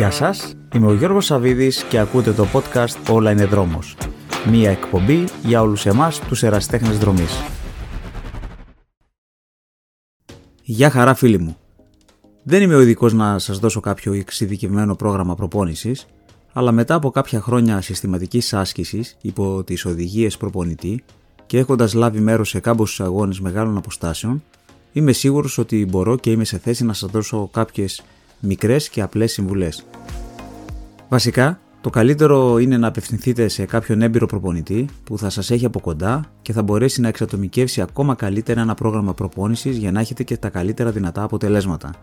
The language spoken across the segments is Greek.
Γεια σας, είμαι ο Γιώργος Σαβίδης και ακούτε το podcast «Όλα είναι δρόμος». Μία εκπομπή για όλους εμάς τους εραστέχνες δρομής. Γεια χαρά φίλοι μου. Δεν είμαι ο ειδικός να σας δώσω κάποιο εξειδικευμένο πρόγραμμα προπόνησης, αλλά μετά από κάποια χρόνια συστηματικής άσκησης υπό τις οδηγίες προπονητή και έχοντας λάβει μέρος σε κάμποσους αγώνες μεγάλων αποστάσεων, είμαι σίγουρος ότι μπορώ και είμαι σε θέση να σας δώσω κάποιες μικρές και απλές συμβουλές. Βασικά, το καλύτερο είναι να απευθυνθείτε σε κάποιον έμπειρο προπονητή που θα σας έχει από κοντά και θα μπορέσει να εξατομικεύσει ακόμα καλύτερα ένα πρόγραμμα προπόνησης για να έχετε και τα καλύτερα δυνατά αποτελέσματα.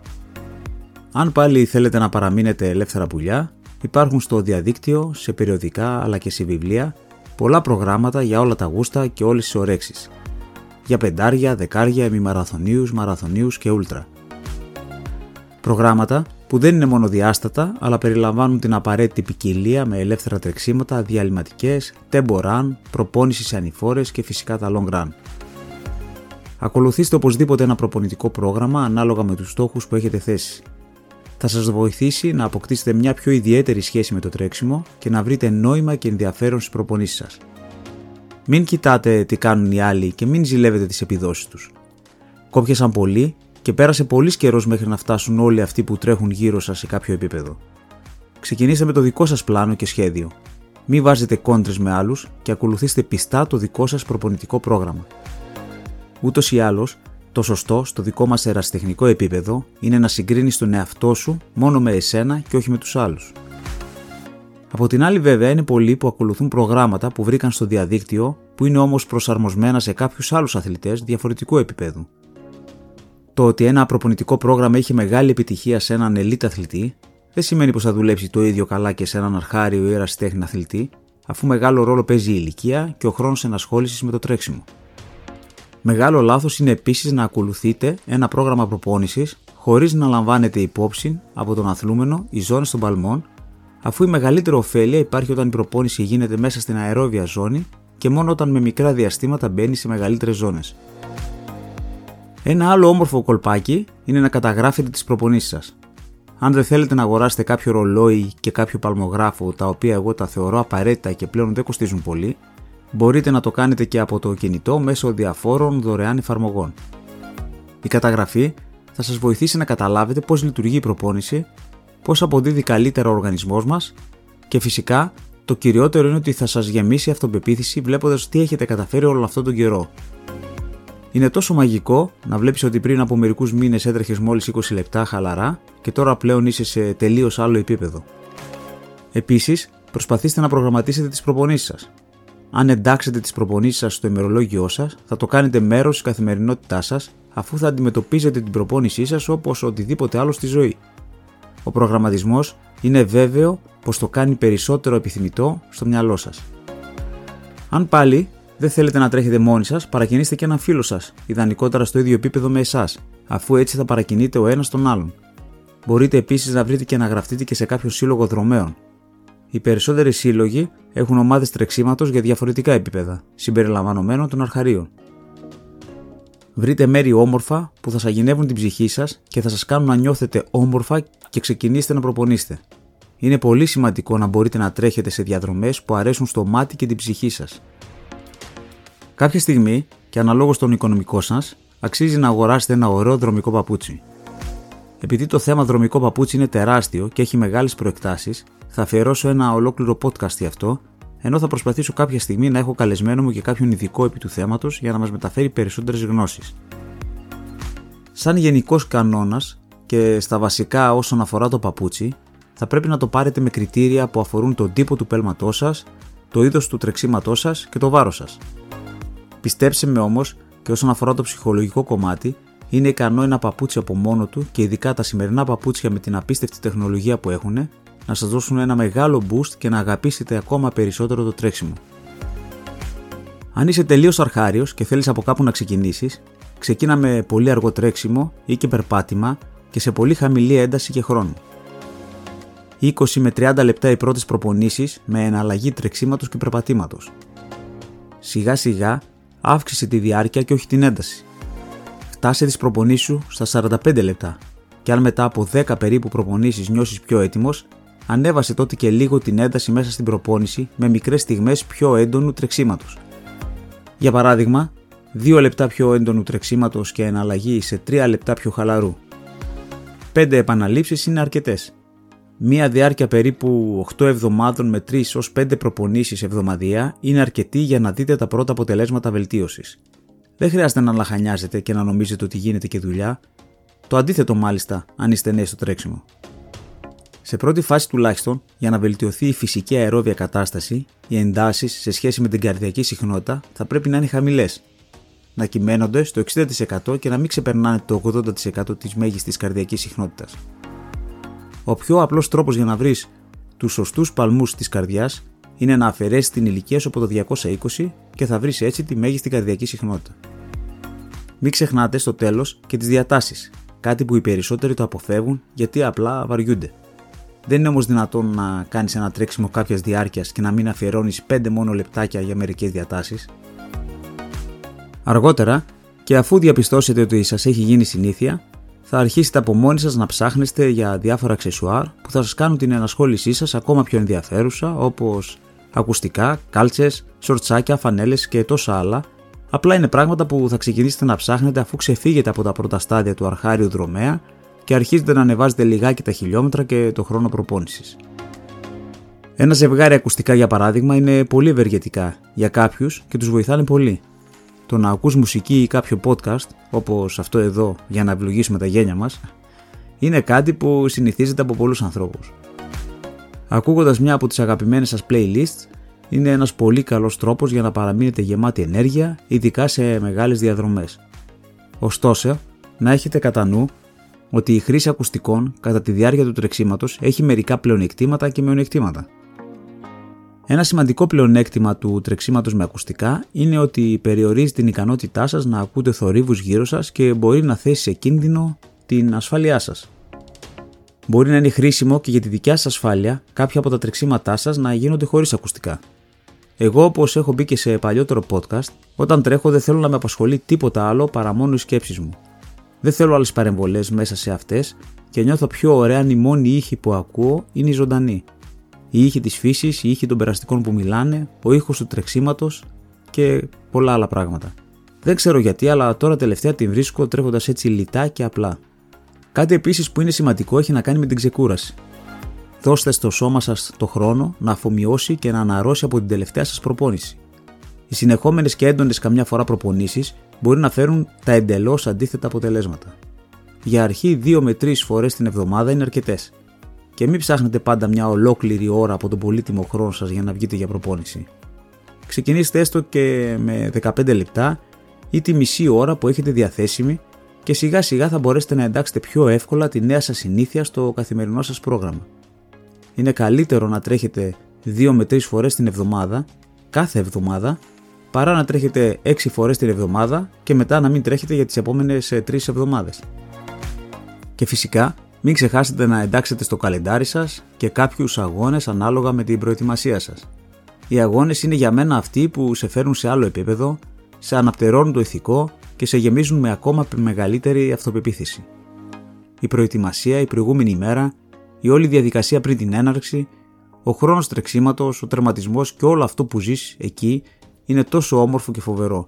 Αν πάλι θέλετε να παραμείνετε ελεύθερα πουλιά, υπάρχουν στο διαδίκτυο, σε περιοδικά αλλά και σε βιβλία πολλά προγράμματα για όλα τα γούστα και όλες τις ορέξεις. Για πεντάρια, δεκάρια, ημιμαραθωνίους, μαραθωνίους και ούλτρα. Προγράμματα που δεν είναι μονοδιάστατα, αλλά περιλαμβάνουν την απαραίτητη ποικιλία με ελεύθερα τρεξίματα, διαλυματικές, tempo run, προπόνηση σε ανηφόρες και φυσικά τα long run. Ακολουθήστε οπωσδήποτε ένα προπονητικό πρόγραμμα ανάλογα με τους στόχους που έχετε θέσει. Θα σας βοηθήσει να αποκτήσετε μια πιο ιδιαίτερη σχέση με το τρέξιμο και να βρείτε νόημα και ενδιαφέρον στις προπονήσεις σας. Μην κοιτάτε τι κάνουν οι άλλοι και μην ζηλεύετε τις επιδόσεις τους. Κόπιασαν πολύ και πέρασε πολύς καιρός μέχρι να φτάσουν όλοι αυτοί που τρέχουν γύρω σας σε κάποιο επίπεδο. Ξεκινήστε με το δικό σας πλάνο και σχέδιο. Μην βάζετε κόντρες με άλλους και ακολουθήστε πιστά το δικό σας προπονητικό πρόγραμμα. Ούτως ή άλλως, το σωστό στο δικό μας ερασιτεχνικό επίπεδο είναι να συγκρίνεις τον εαυτό σου μόνο με εσένα και όχι με τους άλλους. Από την άλλη, βέβαια, είναι πολλοί που ακολουθούν προγράμματα που βρήκαν στο διαδίκτυο που είναι όμως προσαρμοσμένα σε κάποιους άλλους αθλητές διαφορετικού επίπεδου. Το ότι ένα προπονητικό πρόγραμμα έχει μεγάλη επιτυχία σε έναν ελίτ αθλητή δεν σημαίνει πως θα δουλέψει το ίδιο καλά και σε έναν αρχάριο ή ερασιτέχνη αθλητή, αφού μεγάλο ρόλο παίζει η ηλικία και ο χρόνος ενασχόλησης με το τρέξιμο. Μεγάλο λάθος είναι επίσης να ακολουθείτε ένα πρόγραμμα προπόνησης χωρίς να λαμβάνετε υπόψη από τον αθλούμενο οι ζώνε των παλμών, αφού η μεγαλύτερη ωφέλεια υπάρχει όταν η προπόνηση γίνεται μέσα στην αερόβια ζώνη και μόνο όταν με μικρά διαστήματα μπαίνει σε μεγαλύτερες ζώνες. Ένα άλλο όμορφο κολπάκι είναι να καταγράφετε τις προπονήσεις σας. Αν δεν θέλετε να αγοράσετε κάποιο ρολόι και κάποιο παλμογράφο, τα οποία εγώ τα θεωρώ απαραίτητα και πλέον δεν κοστίζουν πολύ, μπορείτε να το κάνετε και από το κινητό μέσω διαφόρων δωρεάν εφαρμογών. Η καταγραφή θα σας βοηθήσει να καταλάβετε πώς λειτουργεί η προπόνηση, πώς αποδίδει καλύτερα ο οργανισμός μας και φυσικά το κυριότερο είναι ότι θα σας γεμίσει αυτοπεποίθηση βλέποντας τι έχετε καταφέρει όλο αυτόν τον καιρό είναι τόσο μαγικό να βλέπεις ότι πριν από μερικούς μήνες έτρεχες μόλις 20 λεπτά χαλαρά και τώρα πλέον είσαι σε τελείως άλλο επίπεδο. Επίσης, προσπαθήστε να προγραμματίσετε τις προπονήσεις σας. Αν εντάξετε τις προπονήσεις σας στο ημερολόγιο σας, θα το κάνετε μέρος της καθημερινότητάς σας, αφού θα αντιμετωπίζετε την προπόνησή σας όπως οτιδήποτε άλλο στη ζωή. Ο προγραμματισμός είναι βέβαιο πως το κάνει περισσότερο επιθυμητό στο μυαλό σας. Αν πάλι δεν θέλετε να τρέχετε μόνοι σας, παρακινήστε και έναν φίλο σας, ιδανικότερα στο ίδιο επίπεδο με εσάς, αφού έτσι θα παρακινείτε ο ένας τον άλλον. Μπορείτε επίσης να βρείτε και να γραφτείτε και σε κάποιο σύλλογο δρομέων. Οι περισσότεροι σύλλογοι έχουν ομάδες τρεξίματος για διαφορετικά επίπεδα, συμπεριλαμβανομένων των αρχαρίων. Βρείτε μέρη όμορφα που θα σαγηνεύουν την ψυχή σας και θα σας κάνουν να νιώθετε όμορφα και ξεκινήστε να προπονείστε. Είναι πολύ σημαντικό να μπορείτε να τρέχετε σε διαδρομές που αρέσουν στο μάτι και την ψυχή σας. Κάποια στιγμή, και αναλόγως στον οικονομικό σας, αξίζει να αγοράσετε ένα ωραίο δρομικό παπούτσι. Επειδή το θέμα δρομικό παπούτσι είναι τεράστιο και έχει μεγάλες προεκτάσεις, θα αφιερώσω ένα ολόκληρο podcast για αυτό, ενώ θα προσπαθήσω κάποια στιγμή να έχω καλεσμένο μου και κάποιον ειδικό επί του θέματος για να μας μεταφέρει περισσότερες γνώσεις. Σαν γενικός κανόνας και στα βασικά όσον αφορά το παπούτσι, θα πρέπει να το πάρετε με κριτήρια που αφορούν τον τύπο του πέλματός σας, το είδος του τρεξίματός σας και το βάρος σας. Πιστέψτε με όμως και όσον αφορά το ψυχολογικό κομμάτι, είναι ικανό ένα παπούτσι από μόνο του και ειδικά τα σημερινά παπούτσια με την απίστευτη τεχνολογία που έχουν να σας δώσουν ένα μεγάλο boost και να αγαπήσετε ακόμα περισσότερο το τρέξιμο. Αν είσαι τελείως αρχάριος και θέλεις από κάπου να ξεκινήσεις, ξεκίνα με πολύ αργό τρέξιμο ή και περπάτημα και σε πολύ χαμηλή ένταση και χρόνο. 20 με 30 λεπτά οι πρώτες προπονήσεις με εναλλαγή τρεξίματος και περπατήματος. Σιγά σιγά αύξησε τη διάρκεια και όχι την ένταση. Φτάσε τις προπονήσεις σου στα 45 λεπτά και αν μετά από 10 περίπου προπονήσεις νιώσεις πιο έτοιμος, ανέβασε τότε και λίγο την ένταση μέσα στην προπόνηση με μικρές στιγμές πιο έντονου τρεξίματος. Για παράδειγμα, 2 λεπτά πιο έντονου τρεξίματος και εναλλαγή σε 3 λεπτά πιο χαλαρού. 5 επαναλήψεις είναι αρκετές. Μία διάρκεια περίπου 8 εβδομάδων με 3 ως 5 προπονήσεις εβδομαδία είναι αρκετή για να δείτε τα πρώτα αποτελέσματα βελτίωσης. Δεν χρειάζεται να λαχανιάζετε και να νομίζετε ότι γίνεται και δουλειά. Το αντίθετο μάλιστα αν είστε νέοι στο τρέξιμο. Σε πρώτη φάση τουλάχιστον, για να βελτιωθεί η φυσική αερόβια κατάσταση, οι εντάσεις σε σχέση με την καρδιακή συχνότητα θα πρέπει να είναι χαμηλές. Να κυμαίνονται στο 60% και να μην ξεπερνάνε το 80% της μέγιστης καρδιακής συχνότητας. Ο πιο απλός τρόπος για να βρεις τους σωστούς παλμούς της καρδιάς είναι να αφαιρέσεις την ηλικία σου από το 220 και θα βρεις έτσι τη μέγιστη καρδιακή συχνότητα. Μην ξεχνάτε στο τέλος και τις διατάσεις, κάτι που οι περισσότεροι το αποφεύγουν γιατί απλά βαριούνται. Δεν είναι όμως δυνατόν να κάνεις ένα τρέξιμο κάποιας διάρκειας και να μην αφιερώνεις 5 μόνο λεπτάκια για μερικές διατάσεις. Αργότερα, και αφού διαπιστώσετε ότι σας έχει γίνει συνήθεια, θα αρχίσετε από μόνοι σας να ψάχνεστε για διάφορα αξεσουάρ που θα σας κάνουν την ενασχόλησή σας ακόμα πιο ενδιαφέρουσα, όπως ακουστικά, κάλτσες, σορτσάκια, φανέλες και τόσα άλλα. Απλά είναι πράγματα που θα ξεκινήσετε να ψάχνετε αφού ξεφύγετε από τα πρώτα στάδια του αρχάριου δρομέα και αρχίζετε να ανεβάζετε λιγάκι τα χιλιόμετρα και το χρόνο προπόνησης. Ένα ζευγάρι ακουστικά για παράδειγμα είναι πολύ ευεργετικά για κάποιους και τους βοηθάνε πολύ. Το να ακούς μουσική ή κάποιο podcast, όπως αυτό εδώ για να ευλογήσουμε τα γένια μας, είναι κάτι που συνηθίζεται από πολλούς ανθρώπους. Ακούγοντας μια από τις αγαπημένες σας playlists, είναι ένας πολύ καλός τρόπος για να παραμείνετε γεμάτοι ενέργεια, ειδικά σε μεγάλες διαδρομές. Ωστόσο, να έχετε κατά νου ότι η χρήση ακουστικών κατά τη διάρκεια του τρεξίματος έχει μερικά πλεονεκτήματα και μειονεκτήματα. Ένα σημαντικό πλεονέκτημα του τρεξίματος με ακουστικά είναι ότι περιορίζει την ικανότητά σας να ακούτε θορύβους γύρω σας και μπορεί να θέσει σε κίνδυνο την ασφάλειά σας. Μπορεί να είναι χρήσιμο και για τη δικιά σας ασφάλεια κάποια από τα τρεξίματά σας να γίνονται χωρίς ακουστικά. Εγώ, όπως έχω μπει και σε παλιότερο podcast, όταν τρέχω δεν θέλω να με απασχολεί τίποτα άλλο παρά μόνο οι σκέψεις μου. Δεν θέλω άλλες παρεμβολές μέσα σε αυτές και νιώθω πιο ωραία αν η μόνη ήχη που ακούω είναι η ζωντανή. Η ήχη της φύσης, η ήχη των περαστικών που μιλάνε, ο ήχος του τρεξίματος και πολλά άλλα πράγματα. Δεν ξέρω γιατί, αλλά τώρα τελευταία την βρίσκω τρέχοντας έτσι λιτά και απλά. Κάτι επίσης που είναι σημαντικό έχει να κάνει με την ξεκούραση. Δώστε στο σώμα σας το χρόνο να αφομοιώσει και να αναρρώσει από την τελευταία σας προπόνηση. Οι συνεχόμενες και έντονες καμιά φορά προπονήσεις μπορεί να φέρουν τα εντελώς αντίθετα αποτελέσματα. Για αρχή 2 με 3 φορές την εβδομάδα είναι αρκετές. Και μην ψάχνετε πάντα μια ολόκληρη ώρα από τον πολύτιμο χρόνο σας για να βγείτε για προπόνηση. Ξεκινήστε έστω και με 15 λεπτά ή τη μισή ώρα που έχετε διαθέσιμη και σιγά σιγά θα μπορέσετε να εντάξετε πιο εύκολα τη νέα σας συνήθεια στο καθημερινό σας πρόγραμμα. Είναι καλύτερο να τρέχετε 2 με 3 φορές την εβδομάδα, κάθε εβδομάδα, παρά να τρέχετε 6 φορές την εβδομάδα και μετά να μην τρέχετε για τις επόμενες 3 εβδομάδες. Και φυσικά, μην ξεχάσετε να εντάξετε στο καλεντάρι σας και κάποιους αγώνες ανάλογα με την προετοιμασία σας. Οι αγώνες είναι για μένα αυτοί που σε φέρνουν σε άλλο επίπεδο, σε αναπτερώνουν το ηθικό και σε γεμίζουν με ακόμα μεγαλύτερη αυτοπεποίθηση. Η προετοιμασία, η προηγούμενη ημέρα, η όλη διαδικασία πριν την έναρξη, ο χρόνος τρεξίματος, ο τερματισμός και όλο αυτό που ζεις εκεί είναι τόσο όμορφο και φοβερό.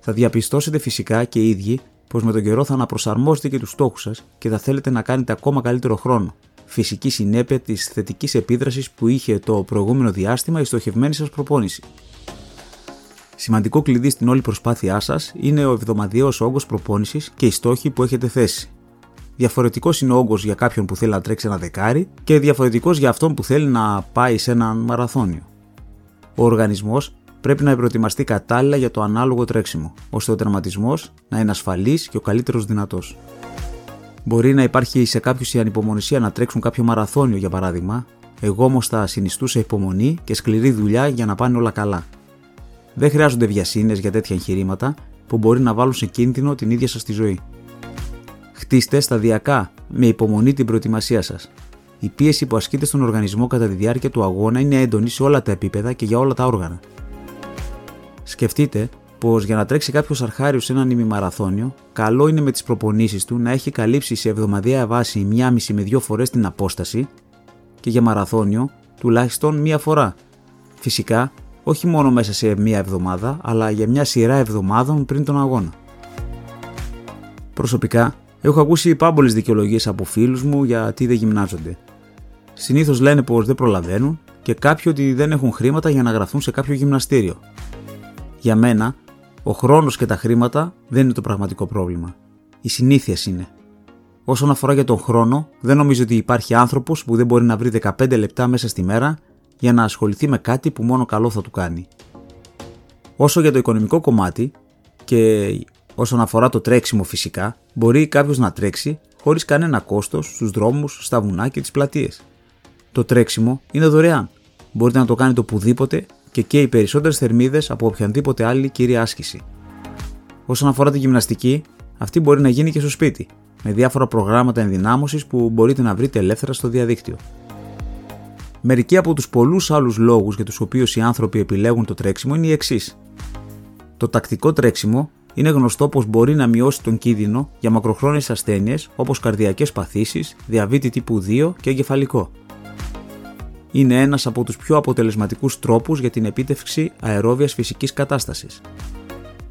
Θα διαπιστώσετε φυσικά και οι ίδιοι πως με τον καιρό θα αναπροσαρμόσετε και τους στόχους σας και θα θέλετε να κάνετε ακόμα καλύτερο χρόνο. Φυσική συνέπεια της θετικής επίδρασης που είχε το προηγούμενο διάστημα η στοχευμένη σας προπόνηση. Σημαντικό κλειδί στην όλη προσπάθειά σας είναι ο εβδομαδιαίος όγκος προπόνησης και οι στόχοι που έχετε θέσει. Διαφορετικός είναι ο όγκος για κάποιον που θέλει να τρέξει ένα δεκάρι και διαφορετικός για αυτόν που θέλει να πάει σε έναν μαραθώνιο. Ο οργανισμός πρέπει να προετοιμαστεί κατάλληλα για το ανάλογο τρέξιμο, ώστε ο τερματισμός να είναι ασφαλής και ο καλύτερος δυνατός. Μπορεί να υπάρχει σε κάποιους η ανυπομονησία να τρέξουν κάποιο μαραθώνιο για παράδειγμα, εγώ όμως θα συνιστούσα υπομονή και σκληρή δουλειά για να πάνε όλα καλά. Δεν χρειάζονται βιασύνες για τέτοια εγχειρήματα που μπορεί να βάλουν σε κίνδυνο την ίδια σας τη ζωή. Χτίστε σταδιακά, με υπομονή την προετοιμασία σας. Η πίεση που ασκείται στον οργανισμό κατά τη διάρκεια του αγώνα είναι έντονη σε όλα τα επίπεδα και για όλα τα όργανα. Σκεφτείτε πως για να τρέξει κάποιος αρχάριος σε έναν ημιμαραθώνιο, καλό είναι με τις προπονήσεις του να έχει καλύψει σε εβδομαδιαία βάση μία μισή με δύο φορές την απόσταση, και για μαραθώνιο τουλάχιστον μία φορά. Φυσικά, όχι μόνο μέσα σε μία εβδομάδα, αλλά για μια σειρά εβδομάδων πριν τον αγώνα. Προσωπικά, έχω ακούσει πάμπολες δικαιολογίες από φίλους μου γιατί δεν γυμνάζονται. Συνήθως λένε πως δεν προλαβαίνουν και κάποιοι ότι δεν έχουν χρήματα για να γραφτούν σε κάποιο γυμναστήριο. Για μένα, ο χρόνος και τα χρήματα δεν είναι το πραγματικό πρόβλημα. Οι συνήθειες είναι. Όσον αφορά για τον χρόνο, δεν νομίζω ότι υπάρχει άνθρωπος που δεν μπορεί να βρει 15 λεπτά μέσα στη μέρα για να ασχοληθεί με κάτι που μόνο καλό θα του κάνει. Όσο για το οικονομικό κομμάτι και όσον αφορά το τρέξιμο φυσικά, μπορεί κάποιος να τρέξει χωρίς κανένα κόστος στους δρόμους, στα βουνά και τις πλατείες. Το τρέξιμο είναι δωρεάν. Μπορείτε να το κάνετε οπουδήποτε και καίει περισσότερες θερμίδες από οποιαδήποτε άλλη κύρια άσκηση. Όσον αφορά τη γυμναστική, αυτή μπορεί να γίνει και στο σπίτι, με διάφορα προγράμματα ενδυνάμωσης που μπορείτε να βρείτε ελεύθερα στο διαδίκτυο. Μερικοί από τους πολλούς άλλους λόγους για τους οποίους οι άνθρωποι επιλέγουν το τρέξιμο είναι οι εξής. Το τακτικό τρέξιμο είναι γνωστό πως μπορεί να μειώσει τον κίνδυνο για μακροχρόνιες ασθένειες όπως καρδιακές παθήσεις, διαβήτη τύπου 2 και εγκεφαλικό. Είναι ένας από τους πιο αποτελεσματικούς τρόπους για την επίτευξη αερόβιας φυσικής κατάστασης.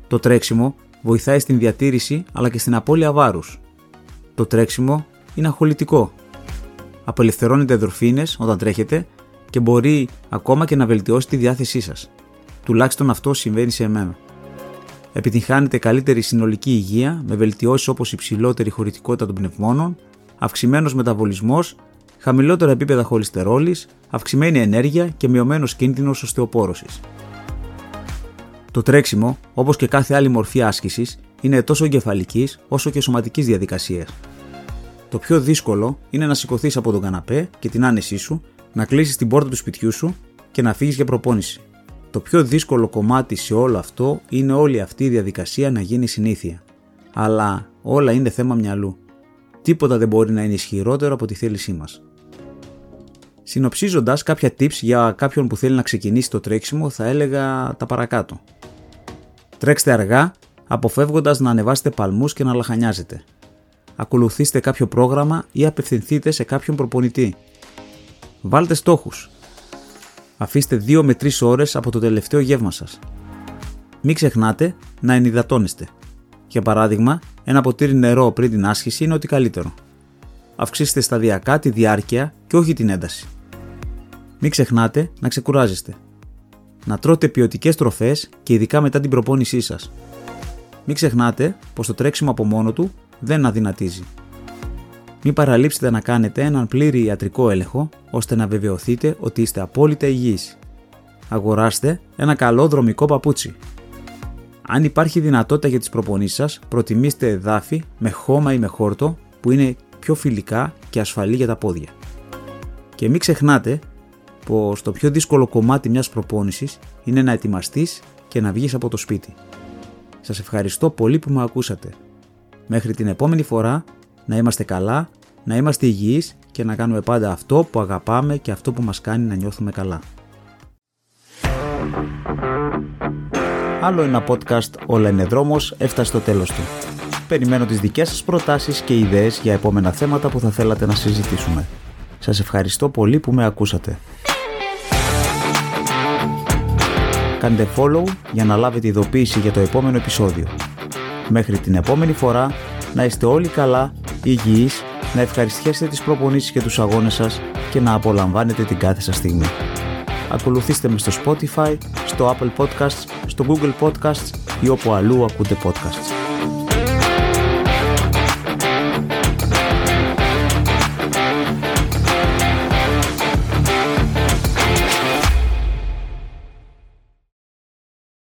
Το τρέξιμο βοηθάει στην διατήρηση αλλά και στην απώλεια βάρους. Το τρέξιμο είναι αχολητικό. Απελευθερώνετε εδροφίνε όταν τρέχετε και μπορεί ακόμα και να βελτιώσει τη διάθεσή σας. Τουλάχιστον αυτό συμβαίνει σε εμένα. Επιτυγχάνετε καλύτερη συνολική υγεία με βελτιώσεις όπως υψηλότερη χωρητικότητα των πνευμόνων, αυξημένος μεταβολισμός, χαμηλότερα επίπεδα χολυστερόλης, αυξημένη ενέργεια και μειωμένος κίνδυνος οστεοπόρωσης. Το τρέξιμο, όπως και κάθε άλλη μορφή άσκησης, είναι τόσο εγκεφαλικής όσο και σωματικής διαδικασίας. Το πιο δύσκολο είναι να σηκωθείς από τον καναπέ και την άνεσή σου, να κλείσεις την πόρτα του σπιτιού σου και να φύγεις για προπόνηση. Το πιο δύσκολο κομμάτι σε όλο αυτό είναι όλη αυτή η διαδικασία να γίνει συνήθεια. Αλλά όλα είναι θέμα μυαλού. Τίποτα δεν μπορεί να είναι ισχυρότερο από τη θέλησή μας. Συνοψίζοντας κάποια tips για κάποιον που θέλει να ξεκινήσει το τρέξιμο, θα έλεγα τα παρακάτω. Τρέξτε αργά, αποφεύγοντας να ανεβάσετε παλμούς και να λαχανιάζετε. Ακολουθήστε κάποιο πρόγραμμα ή απευθυνθείτε σε κάποιον προπονητή. Βάλτε στόχους. Αφήστε 2 με 3 ώρες από το τελευταίο γεύμα σας. Μην ξεχνάτε να ενυδατώνεστε. Για παράδειγμα, ένα ποτήρι νερό πριν την άσκηση είναι ό,τι καλύτερο. Αυξήστε σταδιακά τη διάρκεια και όχι την ένταση. Μην ξεχνάτε να ξεκουράζεστε. Να τρώτε ποιοτικές τροφές και ειδικά μετά την προπόνησή σας. Μην ξεχνάτε πως το τρέξιμο από μόνο του δεν αδυνατίζει. Μην παραλείψετε να κάνετε έναν πλήρη ιατρικό έλεγχο ώστε να βεβαιωθείτε ότι είστε απόλυτα υγιείς. Αγοράστε ένα καλό δρομικό παπούτσι. Αν υπάρχει δυνατότητα για τις προπονήσεις σας, προτιμήστε εδάφη με χώμα ή με χόρτο που είναι πιο φιλικά και ασφαλή για τα πόδια. Και μην ξεχνάτε πως το πιο δύσκολο κομμάτι μιας προπόνησης είναι να ετοιμαστείς και να βγεις από το σπίτι. Σας ευχαριστώ πολύ που με ακούσατε. Μέχρι την επόμενη φορά να είμαστε καλά, να είμαστε υγιείς και να κάνουμε πάντα αυτό που αγαπάμε και αυτό που μας κάνει να νιώθουμε καλά. Άλλο ένα podcast «Όλα είναι δρόμος» έφτασε στο τέλος του. Περιμένω τις δικές σας προτάσεις και ιδέες για επόμενα θέματα που θα θέλατε να συζητήσουμε. Σας ευχαριστώ πολύ που με ακούσατε. Κάντε follow για να λάβετε ειδοποίηση για το επόμενο επεισόδιο. Μέχρι την επόμενη φορά να είστε όλοι καλά, υγιείς, να ευχαριστιέσετε τις προπονήσεις και τους αγώνες σας και να απολαμβάνετε την κάθε σας στιγμή. Ακολουθήστε με στο Spotify, στο Apple Podcasts, στο Google Podcasts ή όπου αλλού ακούτε podcasts.